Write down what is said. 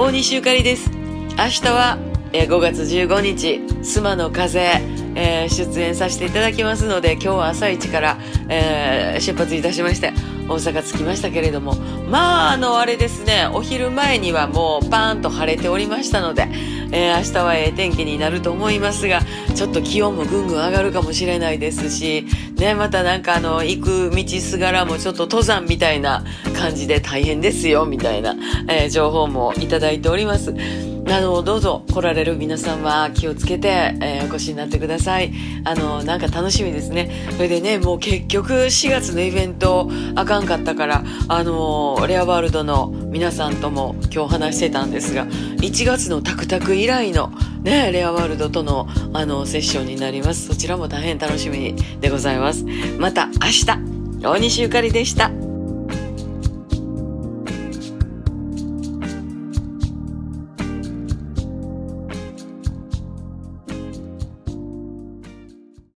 大西ゆかりです。明日は、えー5月15日妻の風、えー出演させていただきますので今日は朝一から、えー出発いたしまして大阪着きましたけれどもまああのあれですねお昼前にはもうパーンと晴れておりましたので、えー明日はええ天気になると思いますがちょっと気温もぐんぐん上がるかもしれないですしねまたなんかあの行く道すがらもちょっと登山みたいな感じで大変ですよみたいな、えー情報もいただいております。あの、どうぞ来られる皆さんは気をつけて、えーお越しになってください。あの、なんか楽しみですね。それでね、もう結局4月のイベントあかんかったから、あの、レアワールドの皆さんとも今日話してたんですが、1月のタクタク以来のね、レアワールドとのあの、セッションになります。そちらも大変楽しみでございます。また明日、大西ゆかりでした。